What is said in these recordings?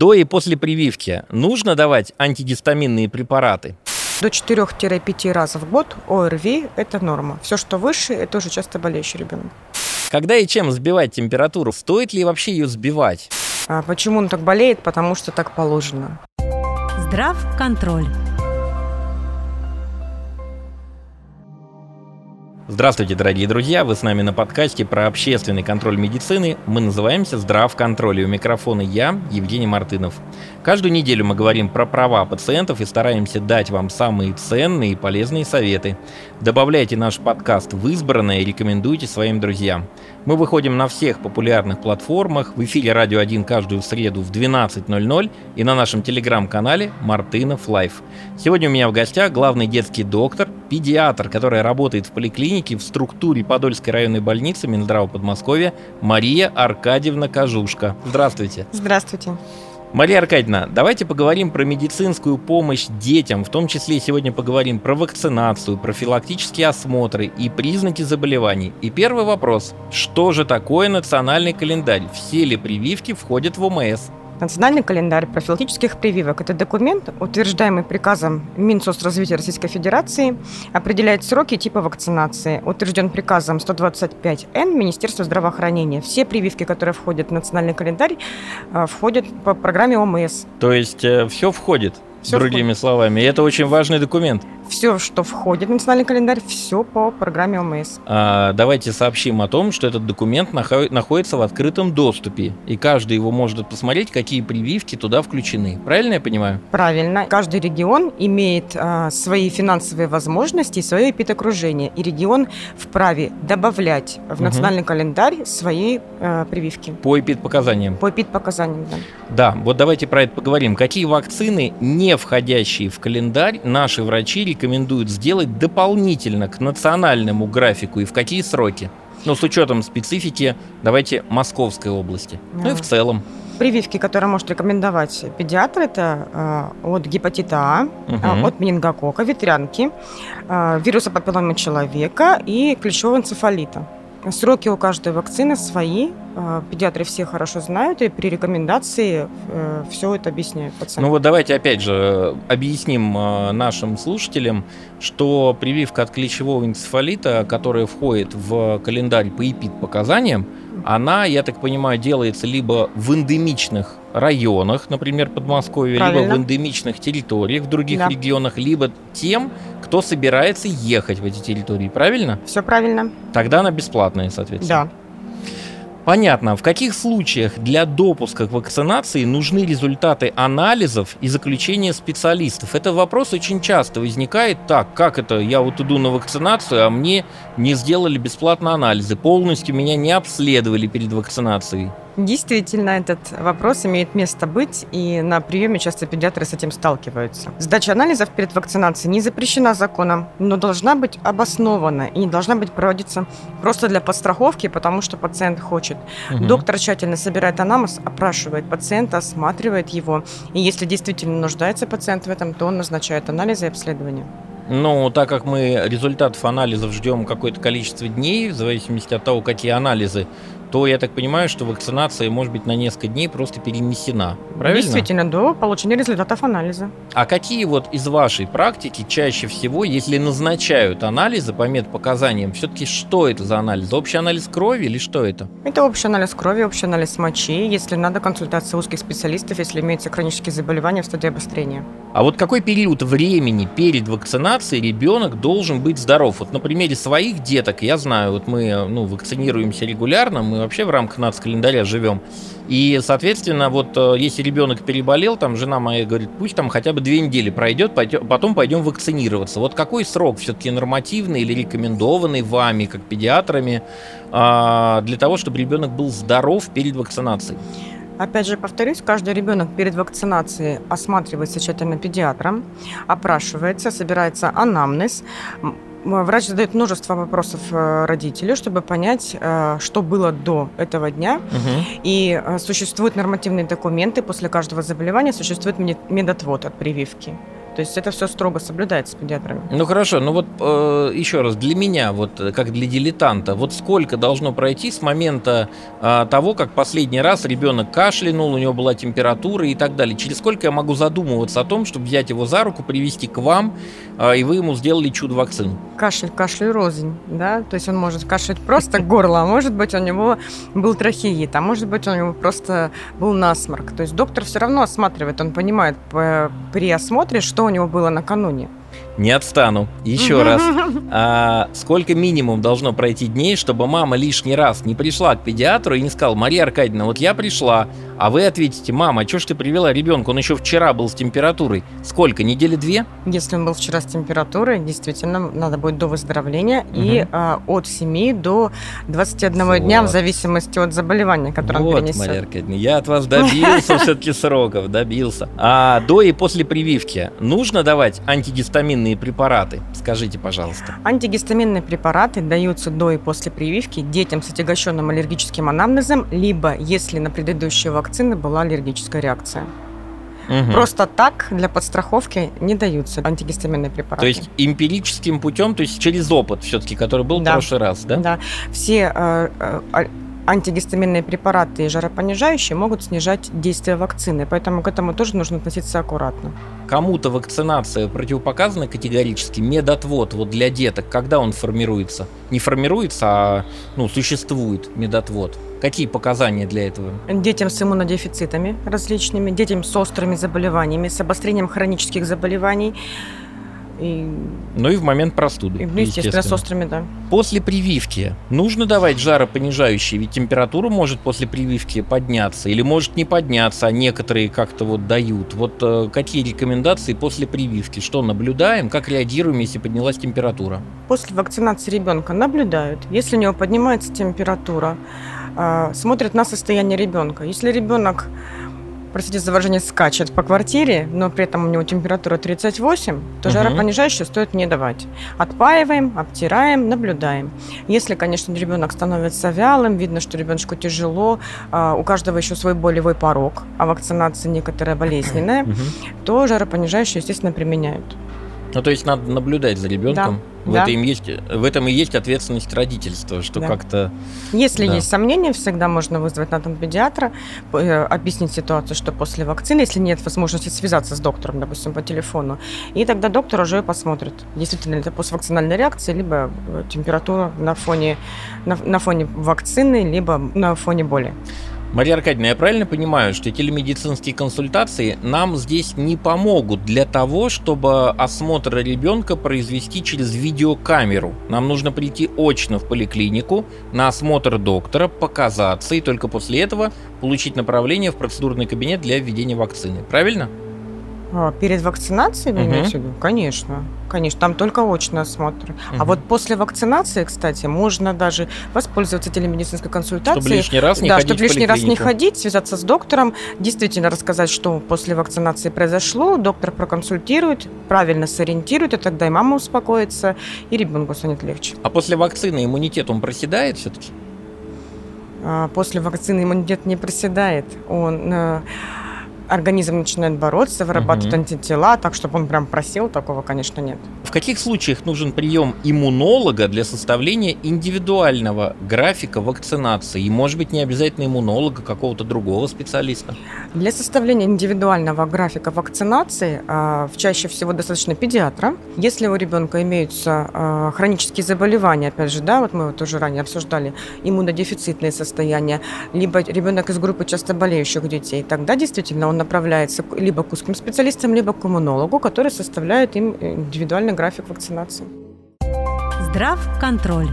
До и после прививки нужно давать антигистаминные препараты? До 4-5 раз в год ОРВИ – это норма. Все, что выше, это уже часто болеющий ребенок. Когда и чем сбивать температуру? Стоит ли вообще ее сбивать? А почему он так болеет? Потому что так положено. Здрав контроль. Здравствуйте, дорогие друзья! Вы с нами на подкасте про общественный контроль медицины. Мы называемся «Здрав контроль». И у микрофона я, Евгений Мартынов. Каждую неделю мы говорим про права пациентов и стараемся дать вам самые ценные и полезные советы. Добавляйте наш подкаст в избранное и рекомендуйте своим друзьям. Мы выходим на всех популярных платформах, в эфире «Радио 1» каждую среду в 12.00 и на нашем телеграм-канале «Мартынов Лайф». Сегодня у меня в гостях главный детский доктор, педиатр, который работает в поликлинике в структуре Подольской районной больницы Минздрава Подмосковья Мария Аркадьевна Кожушка. Здравствуйте. Здравствуйте. Мария Аркадьевна, давайте поговорим про медицинскую помощь детям, в том числе сегодня поговорим про вакцинацию, профилактические осмотры и признаки заболеваний. И первый вопрос. Что же такое национальный календарь? Все ли прививки входят в ОМС? Национальный календарь профилактических прививок – это документ, утверждаемый приказом Минсоцразвития Российской Федерации, определяет сроки и типы вакцинации. Утвержден приказом 125Н Министерства здравоохранения. Все прививки, которые входят в национальный календарь, э, входят по программе ОМС. То есть э, все входит? Все другими входит. словами. И это очень важный документ. Все, что входит в национальный календарь, все по программе ОМС. А, давайте сообщим о том, что этот документ находится в открытом доступе, и каждый его может посмотреть, какие прививки туда включены. Правильно я понимаю? Правильно. Каждый регион имеет а, свои финансовые возможности и свое эпидокружение, и регион вправе добавлять в национальный угу. календарь свои а, прививки. По эпидпоказаниям? По эпидпоказаниям, да. Да, вот давайте про это поговорим. Какие вакцины, не входящие в календарь, наши врачи рекомендуют сделать дополнительно к национальному графику и в какие сроки? Ну, с учетом специфики, давайте, Московской области. Да. Ну и в целом. Прививки, которые может рекомендовать педиатр, это э, от гепатита А, угу. от менингокока, ветрянки, э, вируса папилломы человека и клещевого энцефалита. Сроки у каждой вакцины свои, а, педиатры все хорошо знают, и при рекомендации э, все это объясняют пациентам. Ну вот давайте опять же объясним а, нашим слушателям, что прививка от клещевого энцефалита, которая входит в календарь по ЭПИД-показаниям, она, я так понимаю, делается либо в эндемичных районах, например, Подмосковья, Правильно. либо в эндемичных территориях в других да. регионах, либо тем, кто собирается ехать в эти территории, правильно? Все правильно. Тогда она бесплатная, соответственно. Да. Понятно. В каких случаях для допуска к вакцинации нужны результаты анализов и заключения специалистов? Это вопрос очень часто возникает. Так, как это? Я вот иду на вакцинацию, а мне не сделали бесплатно анализы, полностью меня не обследовали перед вакцинацией. Действительно, этот вопрос имеет место быть, и на приеме часто педиатры с этим сталкиваются. Сдача анализов перед вакцинацией не запрещена законом, но должна быть обоснована и не должна быть проводиться просто для подстраховки, потому что пациент хочет. Угу. Доктор тщательно собирает анамнез, опрашивает пациента, осматривает его, и если действительно нуждается пациент в этом, то он назначает анализы и обследования. Ну, так как мы результатов анализов ждем какое-то количество дней, в зависимости от того, какие анализы то я так понимаю, что вакцинация может быть на несколько дней просто перенесена. Правильно? Действительно, до получения результатов анализа. А какие вот из вашей практики чаще всего, если назначают анализы по медпоказаниям, все-таки что это за анализ? Общий анализ крови или что это? Это общий анализ крови, общий анализ мочи, если надо консультация узких специалистов, если имеются хронические заболевания в стадии обострения. А вот какой период времени перед вакцинацией ребенок должен быть здоров? Вот на примере своих деток я знаю, вот мы ну, вакцинируемся регулярно, мы вообще в рамках нацкалендаря живем. И, соответственно, вот э, если ребенок переболел, там жена моя говорит, пусть там хотя бы две недели пройдет, потом пойдем вакцинироваться. Вот какой срок все-таки нормативный или рекомендованный вами, как педиатрами, а, для того, чтобы ребенок был здоров перед вакцинацией? Опять же, повторюсь, каждый ребенок перед вакцинацией осматривается тщательно педиатром, опрашивается, собирается анамнез, Врач задает множество вопросов э, родителю, чтобы понять, э, что было до этого дня. Угу. И э, существуют нормативные документы. После каждого заболевания существует медотвод от прививки. То есть это все строго соблюдается педиатрами. Ну хорошо, ну вот э, еще раз, для меня, вот э, как для дилетанта, вот сколько должно пройти с момента э, того, как последний раз ребенок кашлянул, у него была температура и так далее. Через сколько я могу задумываться о том, чтобы взять его за руку, привести к вам, э, и вы ему сделали чудо-вакцину? Кашель, кашель рознь, да, то есть он может кашлять просто горло, а может быть у него был трахеит, а может быть у него просто был насморк. То есть доктор все равно осматривает, он понимает при осмотре, что у него было накануне. Не отстану. Еще раз. А, сколько минимум должно пройти дней, чтобы мама лишний раз не пришла к педиатру и не сказала, Мария Аркадьевна, вот я пришла, а вы ответите, мама, а что ж ты привела ребенка? Он еще вчера был с температурой. Сколько? Недели две? Если он был вчера с температурой, действительно, надо будет до выздоровления угу. и а, от 7 до 21 вот. дня в зависимости от заболевания, которое вот, он перенесет. Мария Аркадьевна, я от вас добился все-таки сроков, добился. А до и после прививки нужно давать антигистаминные препараты? Скажите, пожалуйста. Антигистаминные препараты даются до и после прививки детям с отягощенным аллергическим анамнезом, либо если на предыдущие вакцины была аллергическая реакция. Угу. Просто так для подстраховки не даются антигистаминные препараты. То есть эмпирическим путем, то есть через опыт все-таки, который был да. в прошлый раз, да? Да. Все э, э, антигистаминные препараты и жаропонижающие могут снижать действие вакцины, поэтому к этому тоже нужно относиться аккуратно. Кому-то вакцинация противопоказана категорически, медотвод вот для деток, когда он формируется? Не формируется, а ну, существует медотвод. Какие показания для этого? Детям с иммунодефицитами различными, детям с острыми заболеваниями, с обострением хронических заболеваний, и... Ну и в момент простуды. И, ну, естественно, естественно, с острыми, да. После прививки нужно давать жаропонижающие, ведь температура может после прививки подняться или может не подняться, а некоторые как-то вот дают. Вот э, какие рекомендации после прививки? Что наблюдаем? Как реагируем, если поднялась температура? После вакцинации ребенка наблюдают. Если у него поднимается температура, смотрят на состояние ребенка. Если ребенок простите за выражение, скачет по квартире, но при этом у него температура 38, то угу. жаропонижающее стоит не давать. Отпаиваем, обтираем, наблюдаем. Если, конечно, ребенок становится вялым, видно, что ребеночку тяжело, а, у каждого еще свой болевой порог, а вакцинация некоторая болезненная, угу. то жаропонижающее, естественно, применяют. Ну, то есть надо наблюдать за ребенком. Да, в, да. Этом есть, в этом и есть ответственность родительства, что да. как-то... Если да. есть сомнения, всегда можно вызвать на дом педиатра, э, объяснить ситуацию, что после вакцины, если нет возможности связаться с доктором, допустим, по телефону, и тогда доктор уже посмотрит, действительно ли это поствакцинальная реакция, либо э, температура на фоне, на, на фоне вакцины, либо на фоне боли. Мария Аркадьевна, я правильно понимаю, что телемедицинские консультации нам здесь не помогут для того, чтобы осмотр ребенка произвести через видеокамеру? Нам нужно прийти очно в поликлинику на осмотр доктора, показаться и только после этого получить направление в процедурный кабинет для введения вакцины. Правильно? А, перед вакцинацией вы угу. имеете в виду? Конечно. Конечно, там только очный осмотр. Угу. А вот после вакцинации, кстати, можно даже воспользоваться телемедицинской консультацией. Чтобы лишний раз не да, ходить чтобы лишний раз не ходить, связаться с доктором, действительно рассказать, что после вакцинации произошло, доктор проконсультирует, правильно сориентирует, и тогда и мама успокоится, и ребенку станет легче. А после вакцины иммунитет, он проседает все-таки? А, после вакцины иммунитет не проседает. Он э, организм начинает бороться, вырабатывать угу. антитела, так, чтобы он прям просел, такого, конечно, нет. В каких случаях нужен прием иммунолога для составления индивидуального графика вакцинации? И, может быть, не обязательно иммунолога, какого-то другого специалиста? Для составления индивидуального графика вакцинации а, чаще всего достаточно педиатра. Если у ребенка имеются а, хронические заболевания, опять же, да, вот мы вот уже ранее обсуждали, иммунодефицитные состояния, либо ребенок из группы часто болеющих детей, тогда действительно он направляется либо к узким специалистам, либо к иммунологу, который составляет им индивидуальный график вакцинации. Здрав контроль.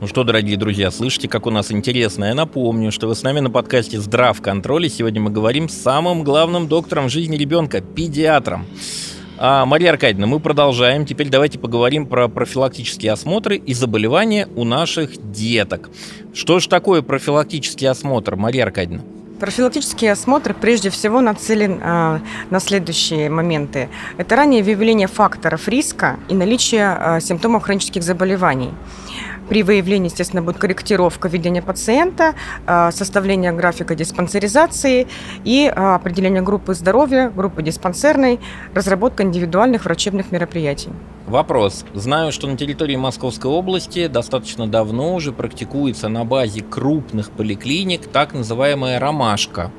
Ну что, дорогие друзья, слышите, как у нас интересно. Я напомню, что вы с нами на подкасте «Здрав контроль», и сегодня мы говорим с самым главным доктором жизни ребенка, педиатром. А, Мария Аркадьевна, мы продолжаем. Теперь давайте поговорим про профилактические осмотры и заболевания у наших деток. Что же такое профилактический осмотр, Мария Аркадьевна? Профилактический осмотр прежде всего нацелен а, на следующие моменты. Это раннее выявление факторов риска и наличие а, симптомов хронических заболеваний. При выявлении, естественно, будет корректировка ведения пациента, э, составление графика диспансеризации и э, определение группы здоровья, группы диспансерной, разработка индивидуальных врачебных мероприятий. Вопрос. Знаю, что на территории Московской области достаточно давно уже практикуется на базе крупных поликлиник так называемая ромашка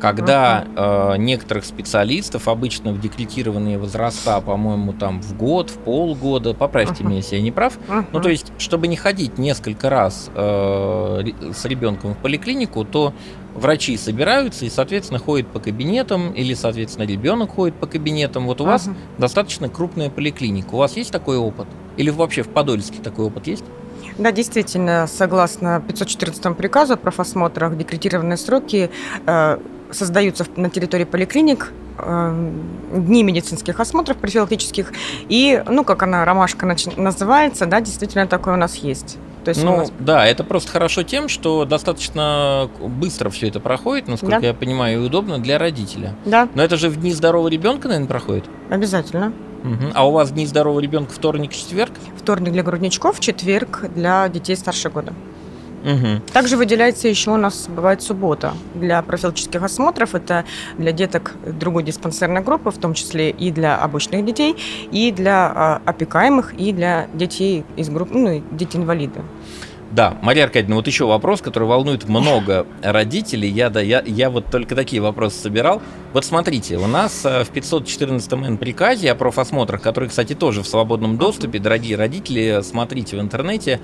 когда э, некоторых специалистов, обычно в декретированные возраста, по-моему, там в год, в полгода, поправьте меня, если я не прав, ну то есть, чтобы не ходить несколько раз э, с ребенком в поликлинику, то врачи собираются и, соответственно, ходят по кабинетам, или, соответственно, ребенок ходит по кабинетам. Вот у вас достаточно крупная поликлиника. У вас есть такой опыт? Или вообще в Подольске такой опыт есть? Да, действительно, согласно 514 приказу о профосмотрах, декретированные сроки э, создаются на территории поликлиник э, дни медицинских осмотров профилактических. И, ну, как она, ромашка называется, да, действительно такое у нас есть. То есть ну, нас... да, это просто хорошо тем, что достаточно быстро все это проходит, насколько да. я понимаю, и удобно для родителя. Да. Но это же в дни здорового ребенка, наверное, проходит? Обязательно. Угу. А у вас дни здорового ребенка вторник, четверг? Вторник для грудничков, четверг для детей старше года. Угу. Также выделяется еще у нас бывает суббота для профилактических осмотров. Это для деток другой диспансерной группы, в том числе и для обычных детей, и для а, опекаемых, и для детей из группы, ну, дети-инвалиды. Да, Мария Аркадьевна, вот еще вопрос, который волнует много родителей. Я, да, я, я вот только такие вопросы собирал. Вот смотрите, у нас э, в 514 м приказе о профосмотрах, который, кстати, тоже в свободном доступе, дорогие родители, смотрите в интернете,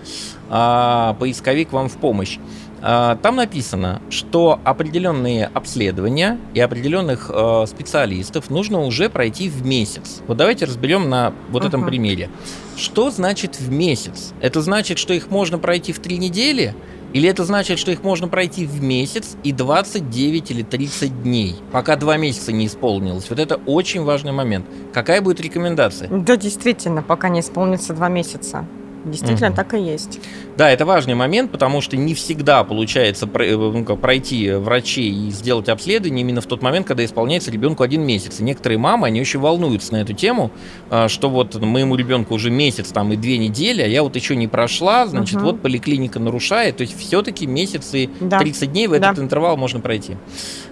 а, поисковик вам в помощь. А, там написано, что определенные обследования и определенных э, специалистов нужно уже пройти в месяц. Вот давайте разберем на вот uh-huh. этом примере. Что значит в месяц? Это значит, что их можно пройти в три недели? Или это значит, что их можно пройти в месяц и 29 или 30 дней, пока два месяца не исполнилось? Вот это очень важный момент. Какая будет рекомендация? Да, действительно, пока не исполнится два месяца. Действительно, угу. так и есть. Да, это важный момент, потому что не всегда получается э, пройти врачей и сделать обследование именно в тот момент, когда исполняется ребенку один месяц. И некоторые мамы, они очень волнуются на эту тему, а, что вот моему ребенку уже месяц там и две недели, а я вот еще не прошла, значит, угу. вот поликлиника нарушает. То есть все-таки месяц и да. 30 дней в этот да. интервал можно пройти.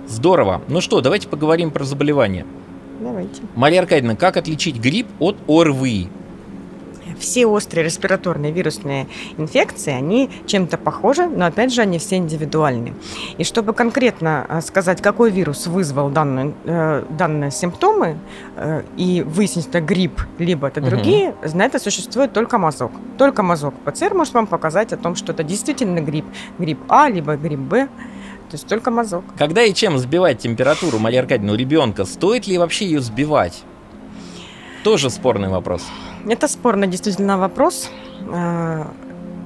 Здорово. Ну что, давайте поговорим про заболевания. Давайте. Мария Аркадьевна, как отличить грипп от ОРВИ? Все острые респираторные вирусные инфекции, они чем-то похожи, но опять же они все индивидуальны. И чтобы конкретно э, сказать, какой вирус вызвал данную, э, данные симптомы э, и выяснить, это грипп, либо это другие, угу. на это существует только мазок. Только мазок ПЦР может вам показать о том, что это действительно грипп. Грипп А, либо грипп Б. То есть только мазок. Когда и чем сбивать температуру, Мария Аркадьевна, у ребенка? Стоит ли вообще ее сбивать? Тоже спорный вопрос. Это спорный действительно вопрос. Э,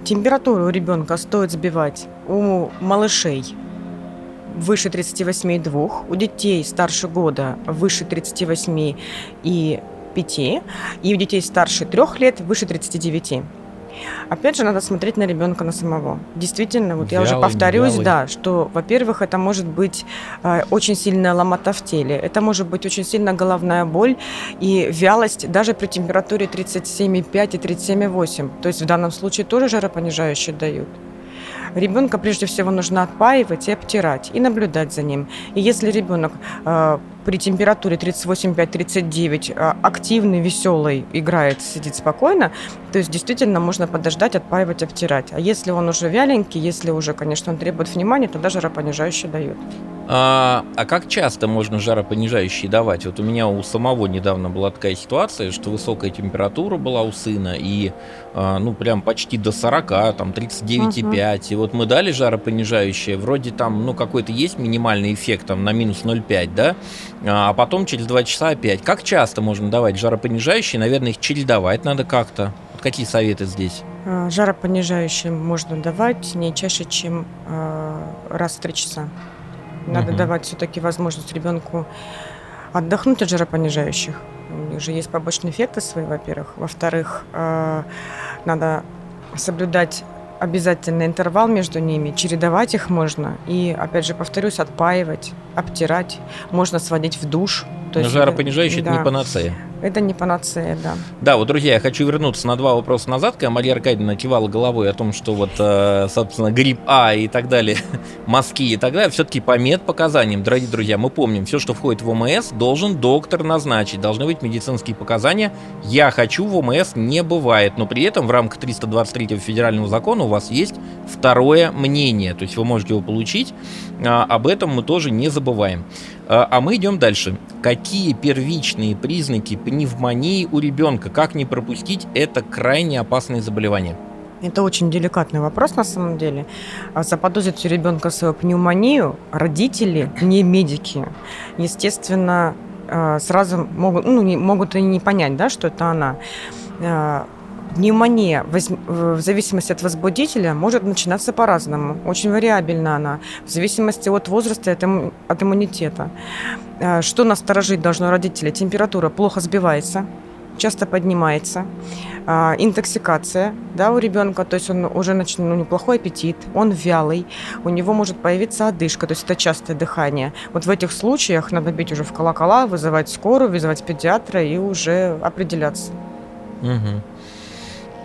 температуру у ребенка стоит сбивать у малышей выше 38,2, у детей старше года выше 38 и 5, и у детей старше 3 лет выше 39. Опять же, надо смотреть на ребенка на самого. Действительно, вот вялый, я уже повторюсь, вялый. да, что, во-первых, это может быть э, очень сильная ломота в теле, это может быть очень сильная головная боль и вялость даже при температуре 37,5 и 37,8. То есть в данном случае тоже жаропонижающие дают. Ребенка прежде всего нужно отпаивать и обтирать, и наблюдать за ним. И если ребенок э, при температуре 38,5-39 э, активный, веселый, играет, сидит спокойно, то есть действительно можно подождать, отпаивать, обтирать. А если он уже вяленький, если уже, конечно, он требует внимания, то даже жаропонижающий дает. А, а как часто можно жаропонижающие давать? Вот у меня у самого недавно была такая ситуация, что высокая температура была у сына, и а, ну прям почти до 40, там 39,5. Uh-huh. И вот мы дали жаропонижающее, вроде там, ну какой-то есть минимальный эффект там на минус 0,5, да? А потом через 2 часа опять. Как часто можно давать жаропонижающие? Наверное, их чередовать надо как-то. Вот какие советы здесь? А, жаропонижающие можно давать не чаще, чем раз в 3 часа. Надо угу. давать все-таки возможность ребенку отдохнуть от жаропонижающих. У них же есть побочные эффекты свои, во-первых. Во-вторых, э, надо соблюдать обязательно интервал между ними, чередовать их можно. И, опять же, повторюсь, отпаивать, обтирать. Можно сводить в душ. То есть, жаропонижающий да. это не панацея. Это не панацея, да. Да, вот, друзья, я хочу вернуться на два вопроса назад, когда Мария Аркадьевна кивала головой о том, что вот, э, собственно, грипп А и так далее, мазки и так далее, все-таки по медпоказаниям, дорогие друзья, мы помним, все, что входит в ОМС, должен доктор назначить, должны быть медицинские показания. Я хочу в ОМС не бывает, но при этом в рамках 323 федерального закона у вас есть второе мнение, то есть вы можете его получить, а, об этом мы тоже не забываем. А, а мы идем дальше. Какие первичные признаки пневмонии у ребенка? Как не пропустить это крайне опасное заболевание? Это очень деликатный вопрос на самом деле. А заподозрить у ребенка свою пневмонию родители, не медики, естественно, а, сразу могут, ну, могут и не понять, да, что это она. Пневмония в зависимости от возбудителя может начинаться по-разному. Очень вариабельна она, в зависимости от возраста и от иммунитета. А, что насторожить должно родителей? Температура плохо сбивается, часто поднимается. А, интоксикация да, у ребенка, то есть он уже начнет, ну, неплохой аппетит, он вялый, у него может появиться одышка, то есть это частое дыхание. Вот в этих случаях надо бить уже в колокола, вызывать скорую, вызывать педиатра и уже определяться. Угу.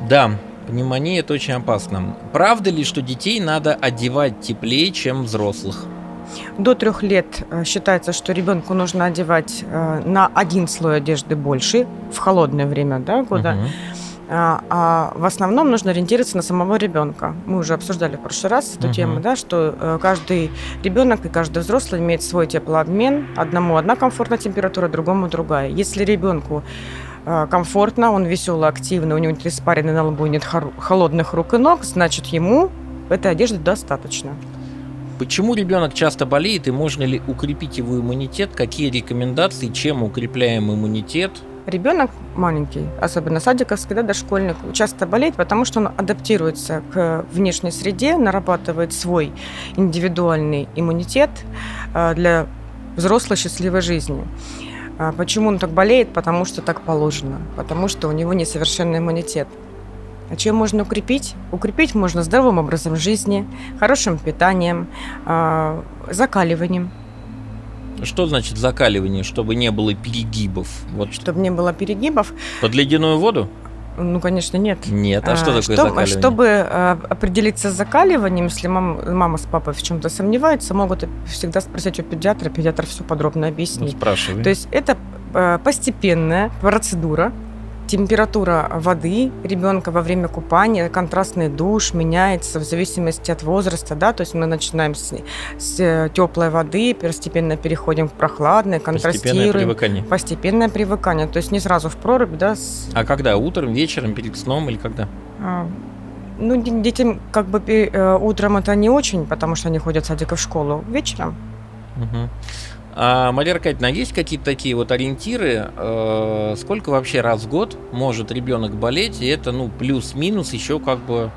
Да, пневмония это очень опасно. Правда ли, что детей надо одевать теплее, чем взрослых? До трех лет э, считается, что ребенку нужно одевать э, на один слой одежды больше в холодное время да, года. Угу. А, в основном нужно ориентироваться на самого ребенка. Мы уже обсуждали в прошлый раз эту uh тему, да, что э, каждый ребенок и каждый взрослый имеет свой теплообмен. Одному одна комфортная температура, другому другая. Если ребенку комфортно, он веселый, активный, у него нет испарины на лбу, нет холодных рук и ног, значит, ему этой одежды достаточно. Почему ребенок часто болеет и можно ли укрепить его иммунитет? Какие рекомендации, чем укрепляем иммунитет? Ребенок маленький, особенно садиковский, да, дошкольник, часто болеет, потому что он адаптируется к внешней среде, нарабатывает свой индивидуальный иммунитет э, для взрослой счастливой жизни. А почему он так болеет? Потому что так положено. Потому что у него несовершенный иммунитет. А чем можно укрепить? Укрепить можно здоровым образом жизни, хорошим питанием, а, закаливанием. Что значит закаливание, чтобы не было перегибов? Вот. Чтобы не было перегибов. Под ледяную воду? Ну, конечно, нет. Нет, а, а что такое что, закаливание? Чтобы а, определиться с закаливанием, если мама, мама с папой в чем-то сомневаются, могут всегда спросить у педиатра, педиатр все подробно объяснит. Ну, спрашивай. То есть это а, постепенная процедура, температура воды ребенка во время купания, контрастный душ меняется в зависимости от возраста, да, то есть мы начинаем с, с э, теплой воды, постепенно переходим к прохладной, контрастируем. Постепенное привыкание. Постепенное привыкание, то есть не сразу в прорубь, да. С... А когда? Утром, вечером, перед сном или когда? А, ну, детям как бы э, утром это не очень, потому что они ходят в садик и в школу. Вечером. Угу. А, Мария Аркадьевна, а есть какие-то такие вот ориентиры, э, сколько вообще раз в год может ребенок болеть, и это, ну, плюс-минус еще как бы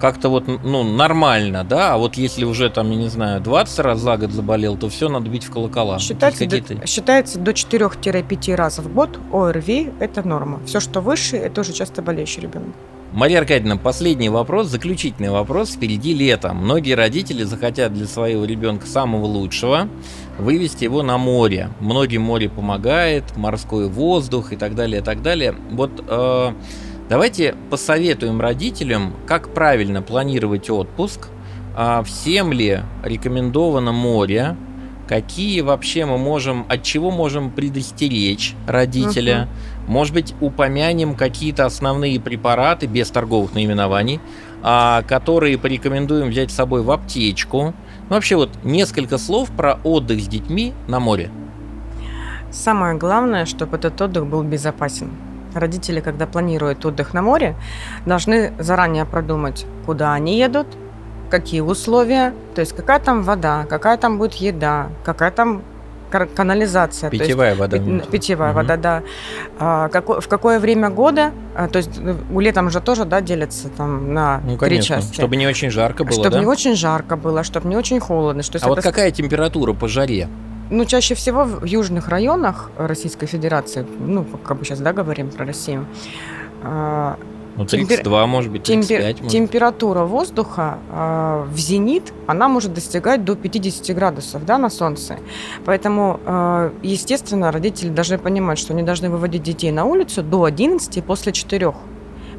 как-то вот, ну, нормально, да, а вот если уже там, я не знаю, 20 раз за год заболел, то все надо бить в колокола. Считается, до, считается до 4-5 раз в год ОРВИ – это норма. Все, что выше, это уже часто болеющий ребенок. Мария Аркадьевна, последний вопрос, заключительный вопрос. Впереди лето. Многие родители захотят для своего ребенка самого лучшего вывести его на море. Многим море помогает, морской воздух и так далее, и так далее. Вот э, давайте посоветуем родителям, как правильно планировать отпуск, э, всем ли рекомендовано море, какие вообще мы можем, от чего можем предостеречь родителя. Uh-huh. Может быть, упомянем какие-то основные препараты без торговых наименований, а, которые порекомендуем взять с собой в аптечку. Ну, вообще вот несколько слов про отдых с детьми на море. Самое главное, чтобы этот отдых был безопасен. Родители, когда планируют отдых на море, должны заранее продумать, куда они едут, какие условия, то есть какая там вода, какая там будет еда, какая там канализация. Питьевая есть, вода. Питьевая угу. вода, да. А, како, в какое время года, а, то есть э, летом же тоже, да, делятся там на ну, три части. Чтобы не очень жарко было, Чтобы да? не очень жарко было, чтобы не очень холодно. Что, а вот это... какая температура по жаре? Ну, чаще всего в южных районах Российской Федерации, ну, как бы сейчас, да, говорим про Россию, а, Ну, 32, Темпер... может быть, 35. Темпер... Температура воздуха э, в зенит, она может достигать до 50 градусов да, на солнце. Поэтому, э, естественно, родители должны понимать, что они должны выводить детей на улицу до 11 после 4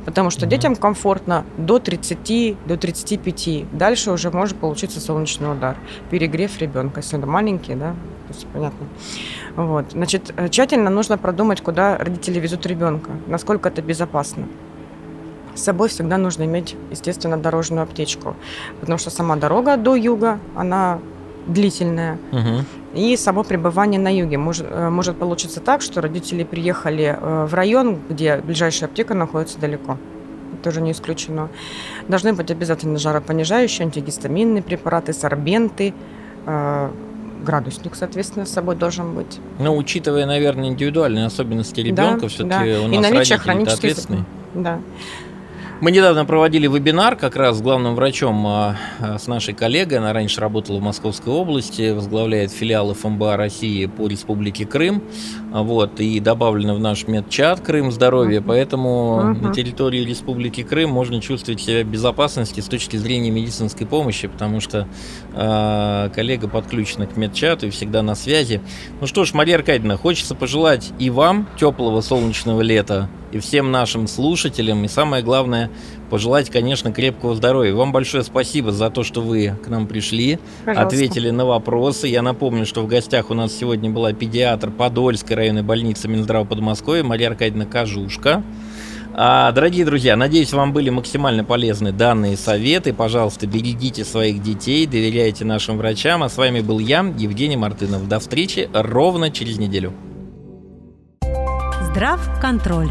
потому что mm-hmm. детям комфортно до 30, до 35. Дальше уже может получиться солнечный удар, перегрев ребенка, если он маленький, да, то есть понятно. Вот. Значит, э, тщательно нужно продумать, куда родители везут ребенка, насколько это безопасно. С собой всегда нужно иметь, естественно, дорожную аптечку, потому что сама дорога до юга, она длительная. Угу. И само пребывание на юге. Может, э, может получиться так, что родители приехали э, в район, где ближайшая аптека находится далеко. Тоже не исключено. Должны быть обязательно жаропонижающие, антигистаминные препараты, сорбенты, э, градусник, соответственно, с собой должен быть. Ну, учитывая, наверное, индивидуальные особенности ребенка, да, все-таки да. у нас И наличие хронических... ответственные. Да. Мы недавно проводили вебинар как раз с главным врачом, а, а, с нашей коллегой. Она раньше работала в Московской области, возглавляет филиал ФМБА России по Республике Крым. А, вот, и добавлено в наш медчат Крым здоровье. Поэтому uh-huh. на территории Республики Крым можно чувствовать себя в безопасности с точки зрения медицинской помощи, потому что э, коллега подключена к медчату и всегда на связи. Ну что ж, Мария Аркадьевна, хочется пожелать и вам теплого солнечного лета, и всем нашим слушателям. И самое главное, пожелать, конечно, крепкого здоровья. Вам большое спасибо за то, что вы к нам пришли, Пожалуйста. ответили на вопросы. Я напомню, что в гостях у нас сегодня была педиатр Подольской районной больницы Минздрава Подмосковья Мария Аркадьевна Кожушка. А, дорогие друзья, надеюсь, вам были максимально полезны данные советы. Пожалуйста, берегите своих детей, доверяйте нашим врачам. А с вами был я, Евгений Мартынов. До встречи ровно через неделю. Здрав контроль.